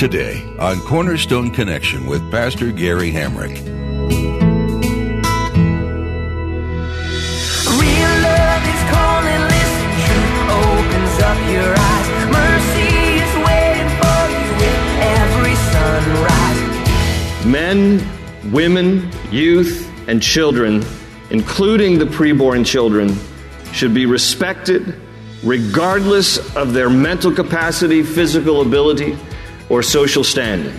Today on Cornerstone Connection with Pastor Gary Hamrick. Real love is calling, listen, truth opens up your eyes. Mercy is waiting for you with every sunrise. Men, women, youth, and children, including the preborn children, should be respected regardless of their mental capacity, physical ability, or social standing.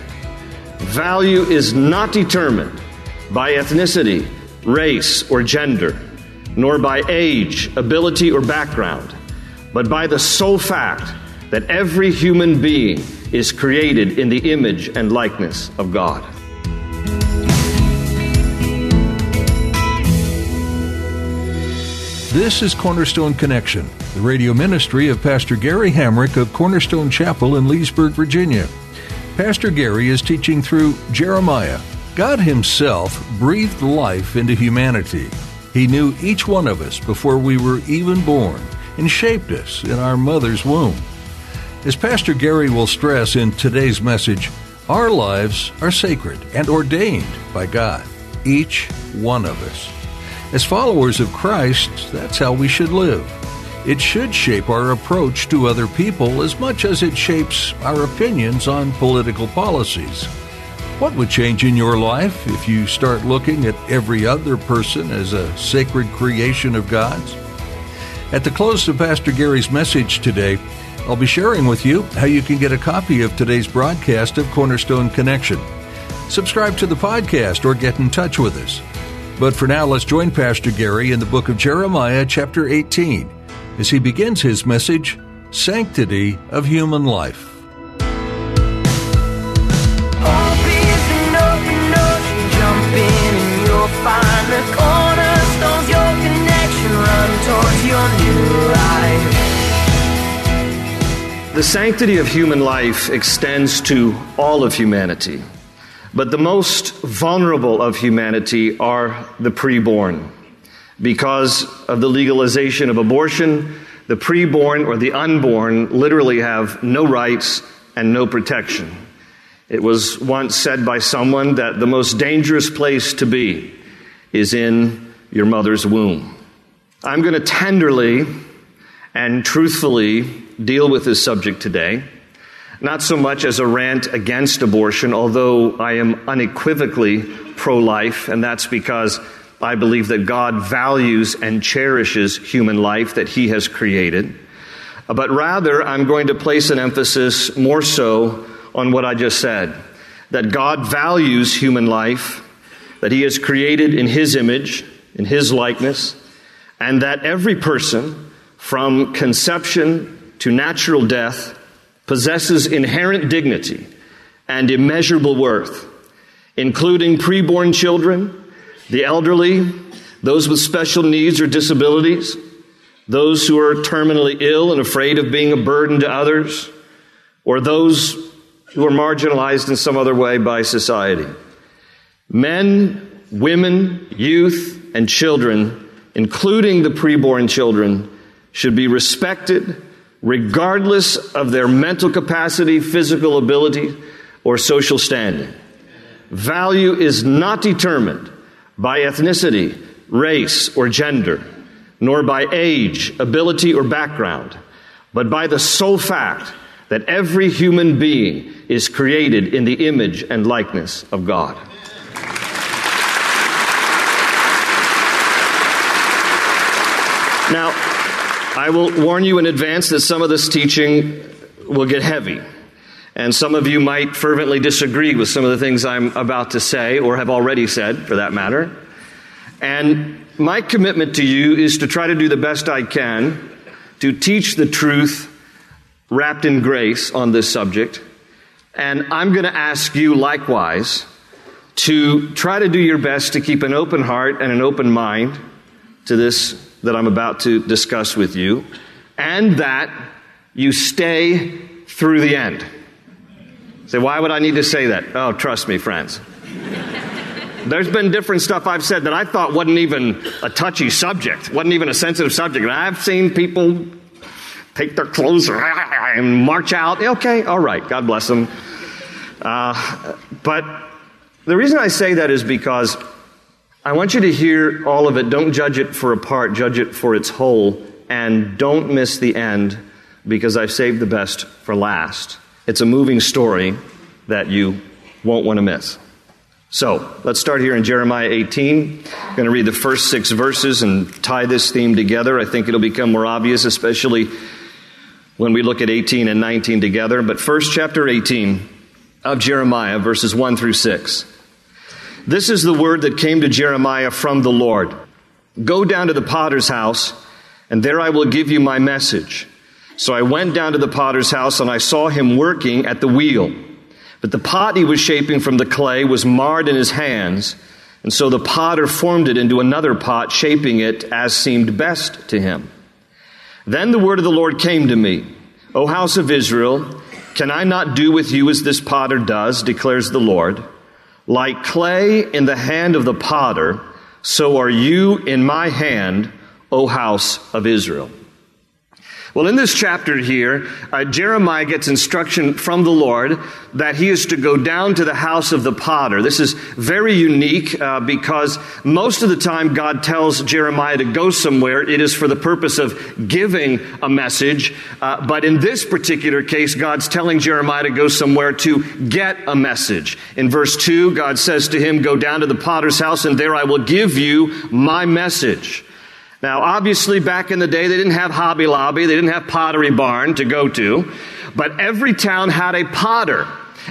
Value is not determined by ethnicity, race, or gender, nor by age, ability, or background, but by the sole fact that every human being is created in the image and likeness of God. This is Cornerstone Connection, the radio ministry of Pastor Gary Hamrick of Cornerstone Chapel in Leesburg, Virginia. Pastor Gary is teaching through Jeremiah. God Himself breathed life into humanity. He knew each one of us before we were even born and shaped us in our mother's womb. As Pastor Gary will stress in today's message, our lives are sacred and ordained by God, each one of us. As followers of Christ, that's how we should live. It should shape our approach to other people as much as it shapes our opinions on political policies. What would change in your life if you start looking at every other person as a sacred creation of God's? At the close of Pastor Gary's message today, I'll be sharing with you how you can get a copy of today's broadcast of Cornerstone Connection. Subscribe to the podcast or get in touch with us. But for now, let's join Pastor Gary in the book of Jeremiah, chapter 18, as he begins his message Sanctity of Human Life. Hope is an open ocean, jump in and you'll find the cornerstones, your connection, run towards your new life. The sanctity of human life extends to all of humanity. But the most vulnerable of humanity are the preborn. Because of the legalization of abortion, the preborn or the unborn literally have no rights and no protection. It was once said by someone that the most dangerous place to be is in your mother's womb. I'm going to tenderly and truthfully deal with this subject today not so much as a rant against abortion, although I am unequivocally pro life, and that's because I believe that God values and cherishes human life that He has created. But rather, I'm going to place an emphasis more so on what I just said that God values human life, that He has created in His image, in His likeness, and that every person, from conception to natural death, possesses inherent dignity and immeasurable worth, including preborn children, the elderly, those with special needs or disabilities, those who are terminally ill and afraid of being a burden to others, or those who are marginalized in some other way by society. Men, women, youth, and children, including the preborn children, should be respected regardless of their mental capacity, physical ability, or social standing. Value is not determined by ethnicity, race, or gender, nor by age, ability, or background, but by the sole fact that every human being is created in the image and likeness of God. Now, I will warn you in advance that some of this teaching will get heavy. And some of you might fervently disagree with some of the things I'm about to say, or have already said, for that matter. And my commitment to you is to try to do the best I can to teach the truth wrapped in grace on this subject. And I'm going to ask you likewise to try to do your best to keep an open heart and an open mind to this that I'm about to discuss with you, and that you stay through the end. Say, why would I need to say that? Oh, trust me, friends. There's been different stuff I've said that I thought wasn't even a touchy subject, wasn't even a sensitive subject. And I've seen people take their clothes and march out. Okay, all right, God bless them. Uh, but the reason I say that is because I want you to hear all of it. Don't judge it for a part, judge it for its whole, and don't miss the end because I've saved the best for last. It's a moving story that you won't want to miss. So let's start here in Jeremiah 18. I'm going to read the first six verses and tie this theme together. I think it'll become more obvious, especially when we look at 18 and 19 together. But first, chapter 18 of Jeremiah, verses 1 through 6. This is the word that came to Jeremiah from the Lord Go down to the potter's house, and there I will give you my message. So I went down to the potter's house, and I saw him working at the wheel. But the pot he was shaping from the clay was marred in his hands, and so the potter formed it into another pot, shaping it as seemed best to him. Then the word of the Lord came to me O house of Israel, can I not do with you as this potter does, declares the Lord? Like clay in the hand of the potter, so are you in my hand, O house of Israel. Well, in this chapter here, uh, Jeremiah gets instruction from the Lord that he is to go down to the house of the potter. This is very unique uh, because most of the time God tells Jeremiah to go somewhere, it is for the purpose of giving a message. Uh, but in this particular case, God's telling Jeremiah to go somewhere to get a message. In verse 2, God says to him, Go down to the potter's house, and there I will give you my message. Now, obviously, back in the day, they didn't have Hobby Lobby, they didn't have Pottery Barn to go to, but every town had a potter.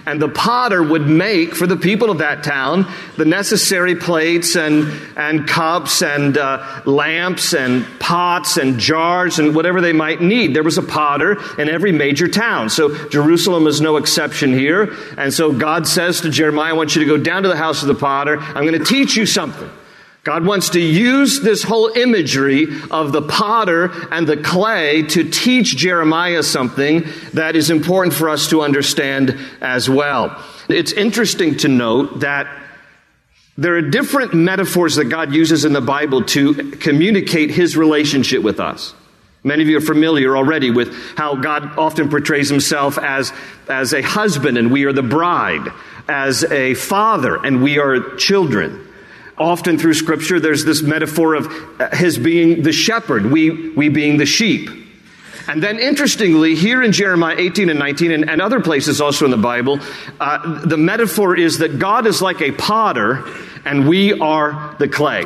And the potter would make for the people of that town the necessary plates and, and cups and uh, lamps and pots and jars and whatever they might need. There was a potter in every major town. So Jerusalem is no exception here. And so God says to Jeremiah, I want you to go down to the house of the potter. I'm going to teach you something. God wants to use this whole imagery of the potter and the clay to teach Jeremiah something that is important for us to understand as well. It's interesting to note that there are different metaphors that God uses in the Bible to communicate his relationship with us. Many of you are familiar already with how God often portrays himself as, as a husband and we are the bride, as a father and we are children often through Scripture, there's this metaphor of uh, his being the shepherd, we, we being the sheep. And then, interestingly, here in Jeremiah 18 and 19, and, and other places also in the Bible, uh, the metaphor is that God is like a potter and we are the clay.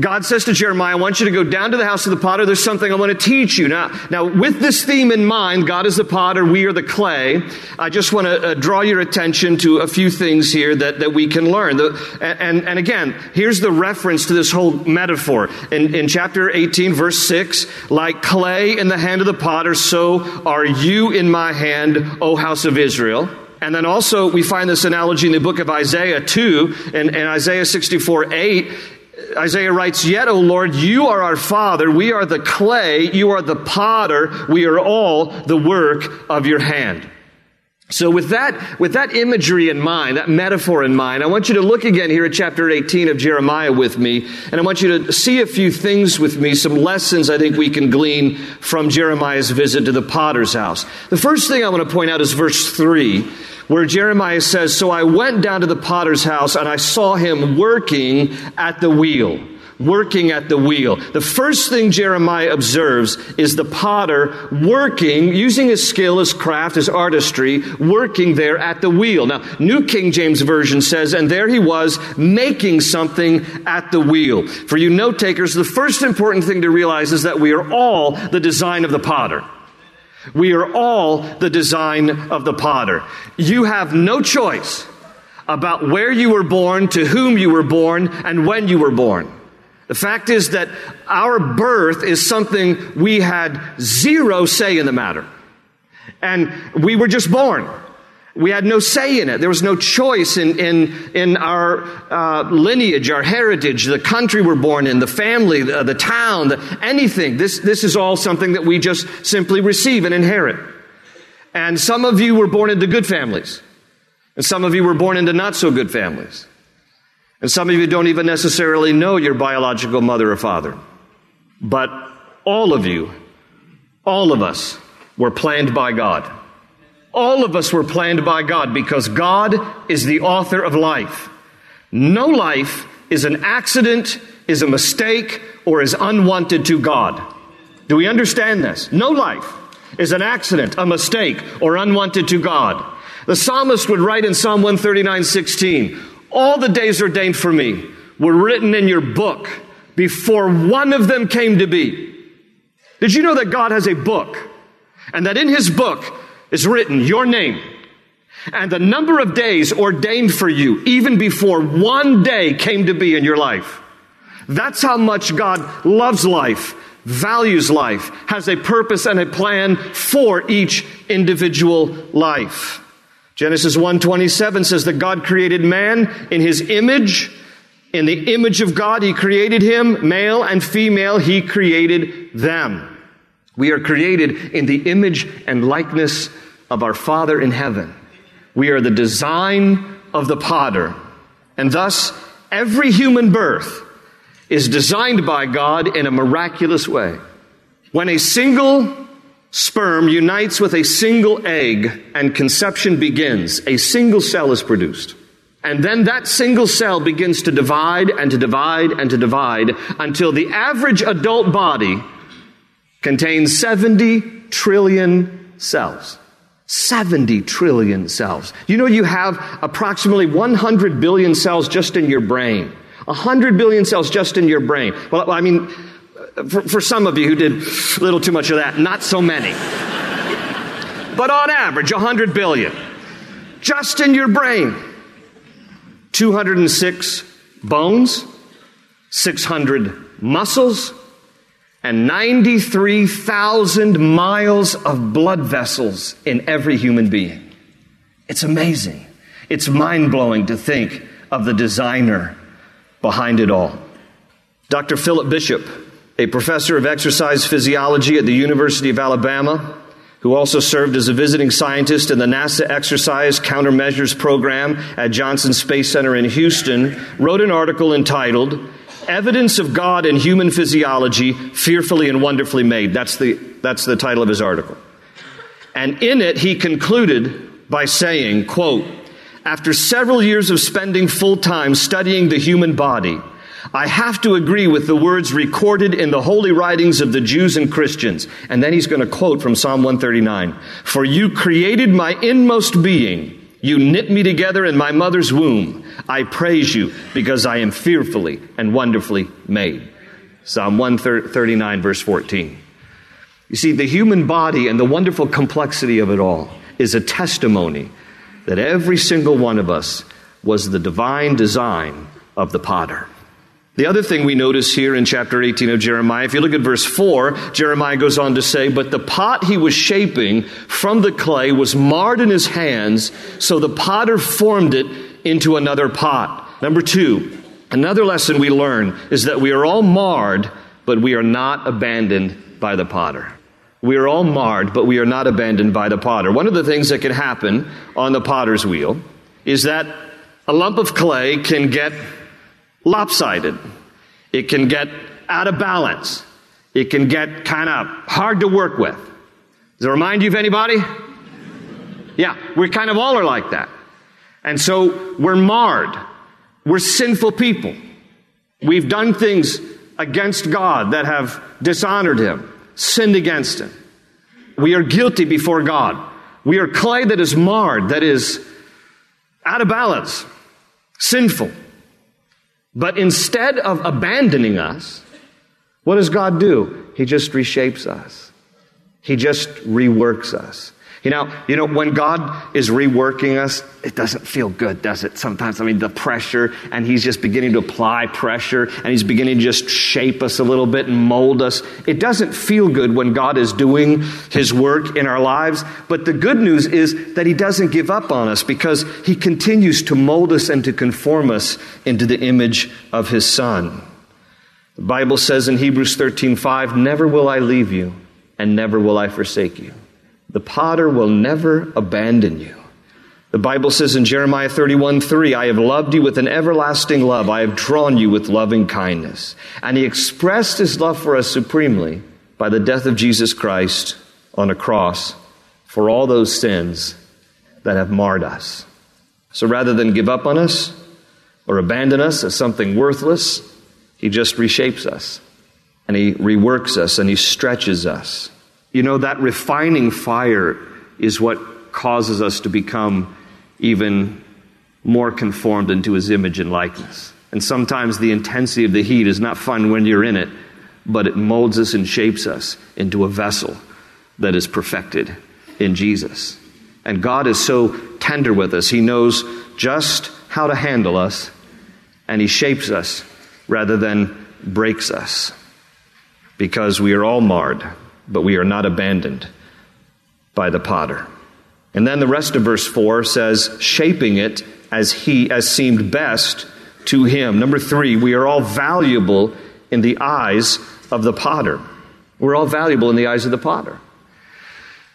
God says to Jeremiah, I want you to go down to the house of the potter. There's something I want to teach you. Now, now with this theme in mind, God is the potter, we are the clay. I just want to uh, draw your attention to a few things here that, that we can learn. The, and, and again, here's the reference to this whole metaphor. In, in chapter 18, verse 6, like clay in the hand of the potter, so are you in my hand, O house of Israel. And then also, we find this analogy in the book of Isaiah 2, and, and Isaiah 64 8. Isaiah writes, Yet, O Lord, you are our Father. We are the clay. You are the potter. We are all the work of your hand. So with that, with that imagery in mind, that metaphor in mind, I want you to look again here at chapter 18 of Jeremiah with me, and I want you to see a few things with me, some lessons I think we can glean from Jeremiah's visit to the potter's house. The first thing I want to point out is verse 3, where Jeremiah says, So I went down to the potter's house and I saw him working at the wheel working at the wheel. The first thing Jeremiah observes is the potter working, using his skill, his craft, his artistry, working there at the wheel. Now, New King James Version says, and there he was making something at the wheel. For you note takers, the first important thing to realize is that we are all the design of the potter. We are all the design of the potter. You have no choice about where you were born, to whom you were born, and when you were born. The fact is that our birth is something we had zero say in the matter. And we were just born. We had no say in it. There was no choice in, in, in our uh, lineage, our heritage, the country we're born in, the family, the, the town, the, anything. This, this is all something that we just simply receive and inherit. And some of you were born into good families. And some of you were born into not so good families. And some of you don't even necessarily know your biological mother or father. But all of you, all of us, were planned by God. All of us were planned by God because God is the author of life. No life is an accident, is a mistake, or is unwanted to God. Do we understand this? No life is an accident, a mistake, or unwanted to God. The psalmist would write in Psalm 139 16, All the days ordained for me were written in your book before one of them came to be. Did you know that God has a book? And that in his book, is written your name and the number of days ordained for you even before one day came to be in your life. That's how much God loves life, values life, has a purpose and a plan for each individual life. Genesis 1:27 says that God created man in his image. In the image of God he created him, male and female he created them. We are created in the image and likeness of our Father in heaven. We are the design of the potter. And thus, every human birth is designed by God in a miraculous way. When a single sperm unites with a single egg and conception begins, a single cell is produced. And then that single cell begins to divide and to divide and to divide until the average adult body contains 70 trillion cells. 70 trillion cells. You know, you have approximately 100 billion cells just in your brain. 100 billion cells just in your brain. Well, I mean, for, for some of you who did a little too much of that, not so many. but on average, 100 billion. Just in your brain. 206 bones, 600 muscles, and 93,000 miles of blood vessels in every human being. It's amazing. It's mind blowing to think of the designer behind it all. Dr. Philip Bishop, a professor of exercise physiology at the University of Alabama, who also served as a visiting scientist in the NASA Exercise Countermeasures Program at Johnson Space Center in Houston, wrote an article entitled Evidence of God in Human Physiology, Fearfully and Wonderfully Made. That's the, that's the title of his article. And in it, he concluded by saying, quote, after several years of spending full time studying the human body, I have to agree with the words recorded in the holy writings of the Jews and Christians. And then he's going to quote from Psalm 139 For you created my inmost being. You knit me together in my mother's womb. I praise you because I am fearfully and wonderfully made. Psalm 139, verse 14. You see, the human body and the wonderful complexity of it all is a testimony that every single one of us was the divine design of the potter. The other thing we notice here in chapter 18 of Jeremiah, if you look at verse 4, Jeremiah goes on to say, But the pot he was shaping from the clay was marred in his hands, so the potter formed it into another pot. Number two, another lesson we learn is that we are all marred, but we are not abandoned by the potter. We are all marred, but we are not abandoned by the potter. One of the things that can happen on the potter's wheel is that a lump of clay can get lopsided. It can get out of balance. It can get kind of hard to work with. Does it remind you of anybody? Yeah, we kind of all are like that. And so we're marred. We're sinful people. We've done things against God that have dishonored Him, sinned against Him. We are guilty before God. We are clay that is marred, that is out of balance, sinful. But instead of abandoning us, what does God do? He just reshapes us. He just reworks us. You know, you know, when God is reworking us, it doesn't feel good, does it? Sometimes, I mean, the pressure, and He's just beginning to apply pressure, and He's beginning to just shape us a little bit and mold us. It doesn't feel good when God is doing His work in our lives, but the good news is that He doesn't give up on us because He continues to mold us and to conform us into the image of His Son. The Bible says in Hebrews 13 5, Never will I leave you, and never will I forsake you. The potter will never abandon you. The Bible says in Jeremiah 31 3, I have loved you with an everlasting love. I have drawn you with loving kindness. And he expressed his love for us supremely by the death of Jesus Christ on a cross for all those sins that have marred us. So rather than give up on us or abandon us as something worthless, he just reshapes us and he reworks us and he stretches us. You know, that refining fire is what causes us to become even more conformed into his image and likeness. And sometimes the intensity of the heat is not fun when you're in it, but it molds us and shapes us into a vessel that is perfected in Jesus. And God is so tender with us. He knows just how to handle us, and He shapes us rather than breaks us because we are all marred but we are not abandoned by the potter. And then the rest of verse 4 says, shaping it as he as seemed best to him. Number 3, we are all valuable in the eyes of the potter. We're all valuable in the eyes of the potter.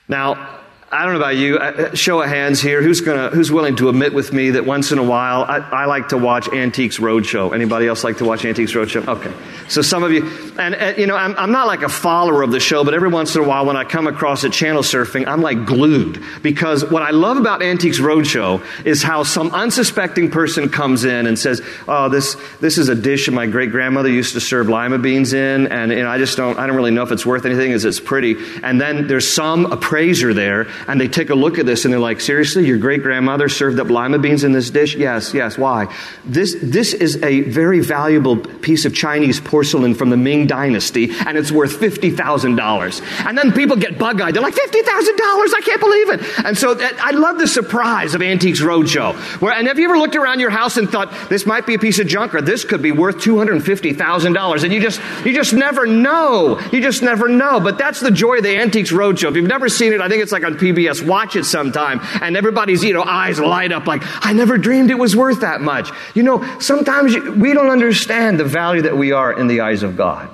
Now, I don't know about you. Uh, show of hands here. Who's gonna? Who's willing to admit with me that once in a while I, I, like to watch Antiques Roadshow? Anybody else like to watch Antiques Roadshow? Okay. So some of you, and, and you know, I'm, I'm, not like a follower of the show, but every once in a while when I come across it channel surfing, I'm like glued because what I love about Antiques Roadshow is how some unsuspecting person comes in and says, "Oh, this this is a dish my great grandmother used to serve lima beans in, and, and I just don't I don't really know if it's worth anything, as it's pretty." And then there's some appraiser there and they take a look at this and they're like, seriously, your great grandmother served up lima beans in this dish? Yes, yes. Why? This, this is a very valuable piece of Chinese porcelain from the Ming Dynasty, and it's worth $50,000. And then people get bug eyed. They're like, $50,000? I can't believe it. And so eh, I love the surprise of Antiques Roadshow. Where, and have you ever looked around your house and thought, this might be a piece of junk or this could be worth $250,000? And you just, you just never know. You just never know. But that's the joy of the Antiques Roadshow. If you've never seen it, I think it's like on PBS. Watch it sometime. And everybody's, you know, eyes light up like, I never dreamed it was worth that much. You know, sometimes we don't understand the value that we are in the eyes of God.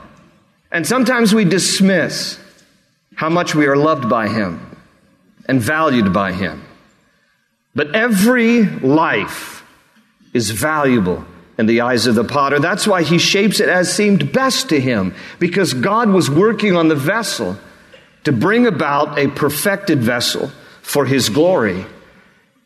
And sometimes we dismiss how much we are loved by Him and valued by Him. But every life is valuable in the eyes of the potter. That's why he shapes it as seemed best to him, because God was working on the vessel to bring about a perfected vessel for his glory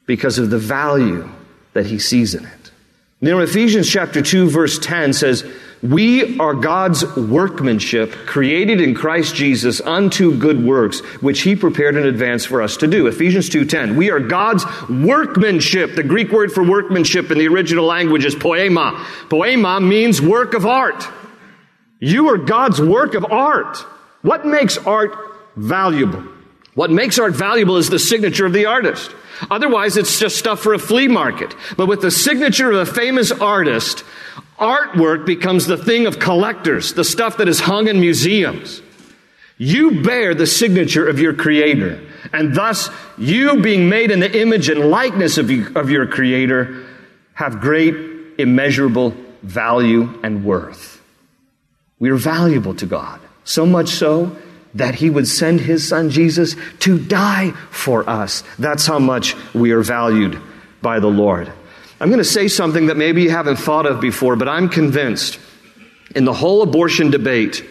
because of the value that he sees in it. Know, Ephesians chapter 2 verse 10 says, we are God's workmanship created in Christ Jesus unto good works, which he prepared in advance for us to do. Ephesians 2.10. We are God's workmanship. The Greek word for workmanship in the original language is poema. Poema means work of art. You are God's work of art. What makes art valuable. What makes art valuable is the signature of the artist. Otherwise, it's just stuff for a flea market. But with the signature of a famous artist, artwork becomes the thing of collectors, the stuff that is hung in museums. You bear the signature of your creator. And thus, you being made in the image and likeness of, you, of your creator have great, immeasurable value and worth. We are valuable to God. So much so that he would send his son Jesus to die for us. That's how much we are valued by the Lord. I'm going to say something that maybe you haven't thought of before, but I'm convinced in the whole abortion debate,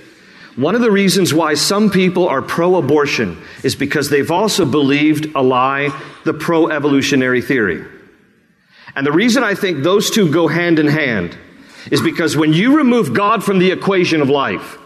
one of the reasons why some people are pro abortion is because they've also believed a lie, the pro evolutionary theory. And the reason I think those two go hand in hand is because when you remove God from the equation of life,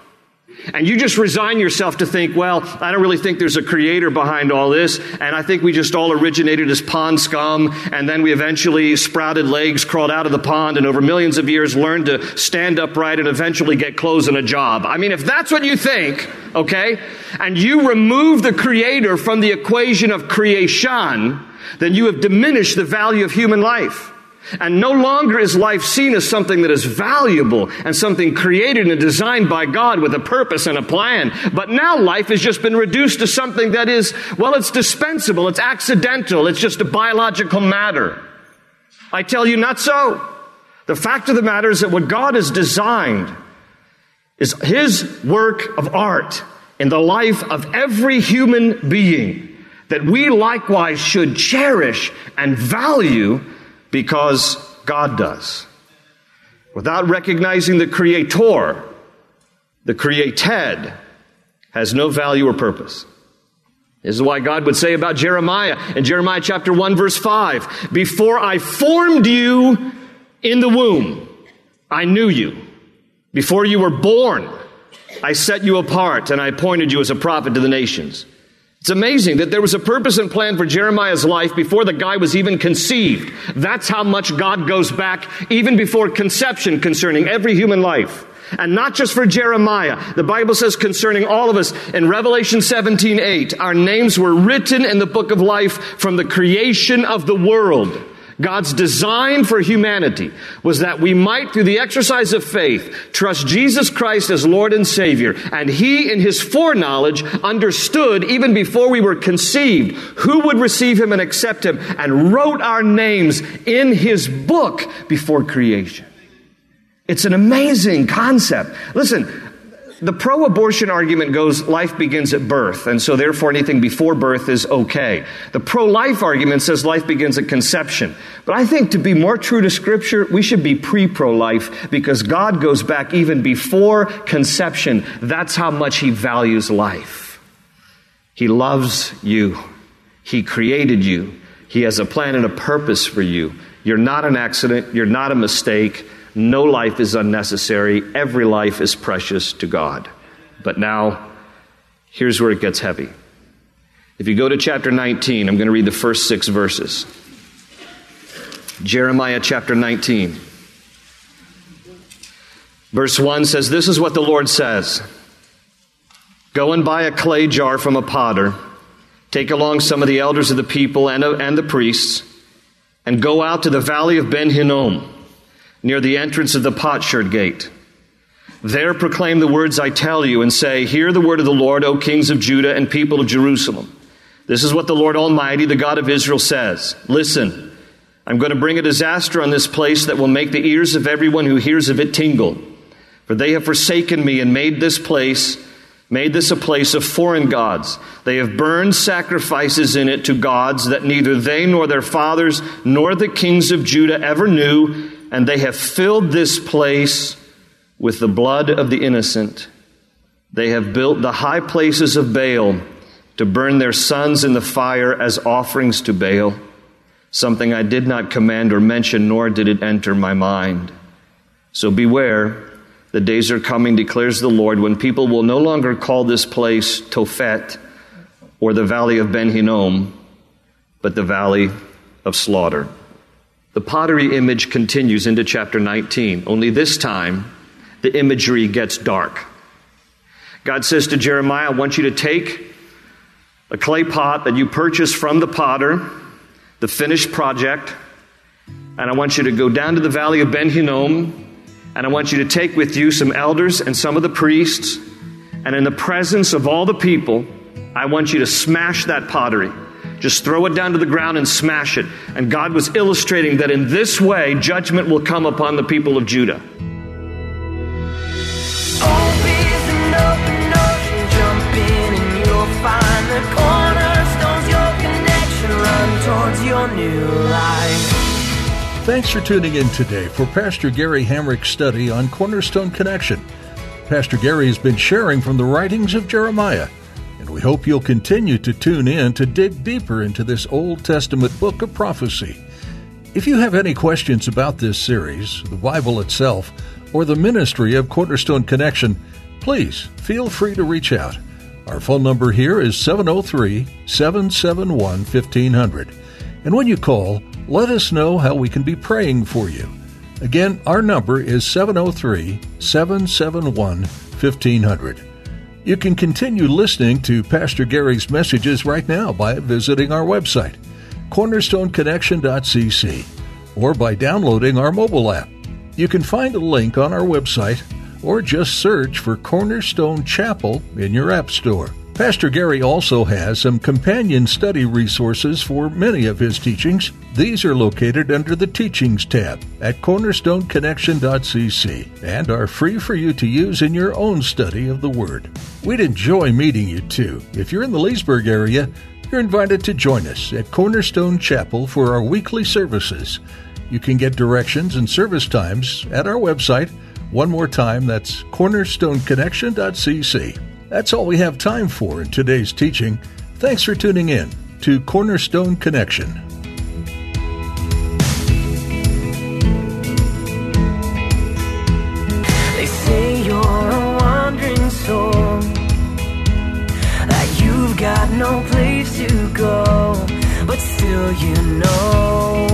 and you just resign yourself to think, well, I don't really think there's a creator behind all this, and I think we just all originated as pond scum, and then we eventually sprouted legs, crawled out of the pond, and over millions of years learned to stand upright and eventually get clothes and a job. I mean, if that's what you think, okay, and you remove the creator from the equation of creation, then you have diminished the value of human life. And no longer is life seen as something that is valuable and something created and designed by God with a purpose and a plan. But now life has just been reduced to something that is, well, it's dispensable, it's accidental, it's just a biological matter. I tell you, not so. The fact of the matter is that what God has designed is His work of art in the life of every human being that we likewise should cherish and value because God does. Without recognizing the creator, the created has no value or purpose. This is why God would say about Jeremiah in Jeremiah chapter 1 verse 5, before I formed you in the womb, I knew you. Before you were born, I set you apart and I appointed you as a prophet to the nations. It's amazing that there was a purpose and plan for Jeremiah's life before the guy was even conceived. That's how much God goes back even before conception concerning every human life. And not just for Jeremiah. The Bible says concerning all of us in Revelation 17, 8, our names were written in the book of life from the creation of the world. God's design for humanity was that we might, through the exercise of faith, trust Jesus Christ as Lord and Savior. And He, in His foreknowledge, understood, even before we were conceived, who would receive Him and accept Him, and wrote our names in His book before creation. It's an amazing concept. Listen, the pro abortion argument goes life begins at birth, and so therefore anything before birth is okay. The pro life argument says life begins at conception. But I think to be more true to Scripture, we should be pre pro life because God goes back even before conception. That's how much He values life. He loves you, He created you, He has a plan and a purpose for you. You're not an accident, you're not a mistake. No life is unnecessary. Every life is precious to God. But now, here's where it gets heavy. If you go to chapter 19, I'm going to read the first six verses. Jeremiah chapter 19. Verse 1 says, This is what the Lord says Go and buy a clay jar from a potter, take along some of the elders of the people and, and the priests, and go out to the valley of Ben Hinnom near the entrance of the potsherd gate. There proclaim the words I tell you and say, Hear the word of the Lord, O kings of Judah and people of Jerusalem. This is what the Lord Almighty, the God of Israel, says. Listen, I'm going to bring a disaster on this place that will make the ears of everyone who hears of it tingle. For they have forsaken me and made this place, made this a place of foreign gods. They have burned sacrifices in it to gods that neither they nor their fathers nor the kings of Judah ever knew and they have filled this place with the blood of the innocent. They have built the high places of Baal to burn their sons in the fire as offerings to Baal, something I did not command or mention, nor did it enter my mind. So beware, the days are coming, declares the Lord, when people will no longer call this place Tophet or the valley of Ben Hinnom, but the valley of slaughter. The pottery image continues into chapter 19, only this time the imagery gets dark. God says to Jeremiah, I want you to take a clay pot that you purchased from the potter, the finished project, and I want you to go down to the valley of Ben Hinnom, and I want you to take with you some elders and some of the priests, and in the presence of all the people, I want you to smash that pottery. Just throw it down to the ground and smash it. And God was illustrating that in this way, judgment will come upon the people of Judah. Thanks for tuning in today for Pastor Gary Hamrick's study on Cornerstone Connection. Pastor Gary has been sharing from the writings of Jeremiah we hope you'll continue to tune in to dig deeper into this Old Testament book of prophecy. If you have any questions about this series, the Bible itself, or the ministry of Cornerstone Connection, please feel free to reach out. Our phone number here is 703 771 1500. And when you call, let us know how we can be praying for you. Again, our number is 703 771 1500. You can continue listening to Pastor Gary's messages right now by visiting our website, cornerstoneconnection.cc, or by downloading our mobile app. You can find a link on our website or just search for Cornerstone Chapel in your App Store. Pastor Gary also has some companion study resources for many of his teachings. These are located under the Teachings tab at cornerstoneconnection.cc and are free for you to use in your own study of the Word. We'd enjoy meeting you too. If you're in the Leesburg area, you're invited to join us at Cornerstone Chapel for our weekly services. You can get directions and service times at our website. One more time, that's cornerstoneconnection.cc. That's all we have time for in today's teaching. Thanks for tuning in to Cornerstone Connection. They say you're a wandering soul, that you've got no place to go, but still you know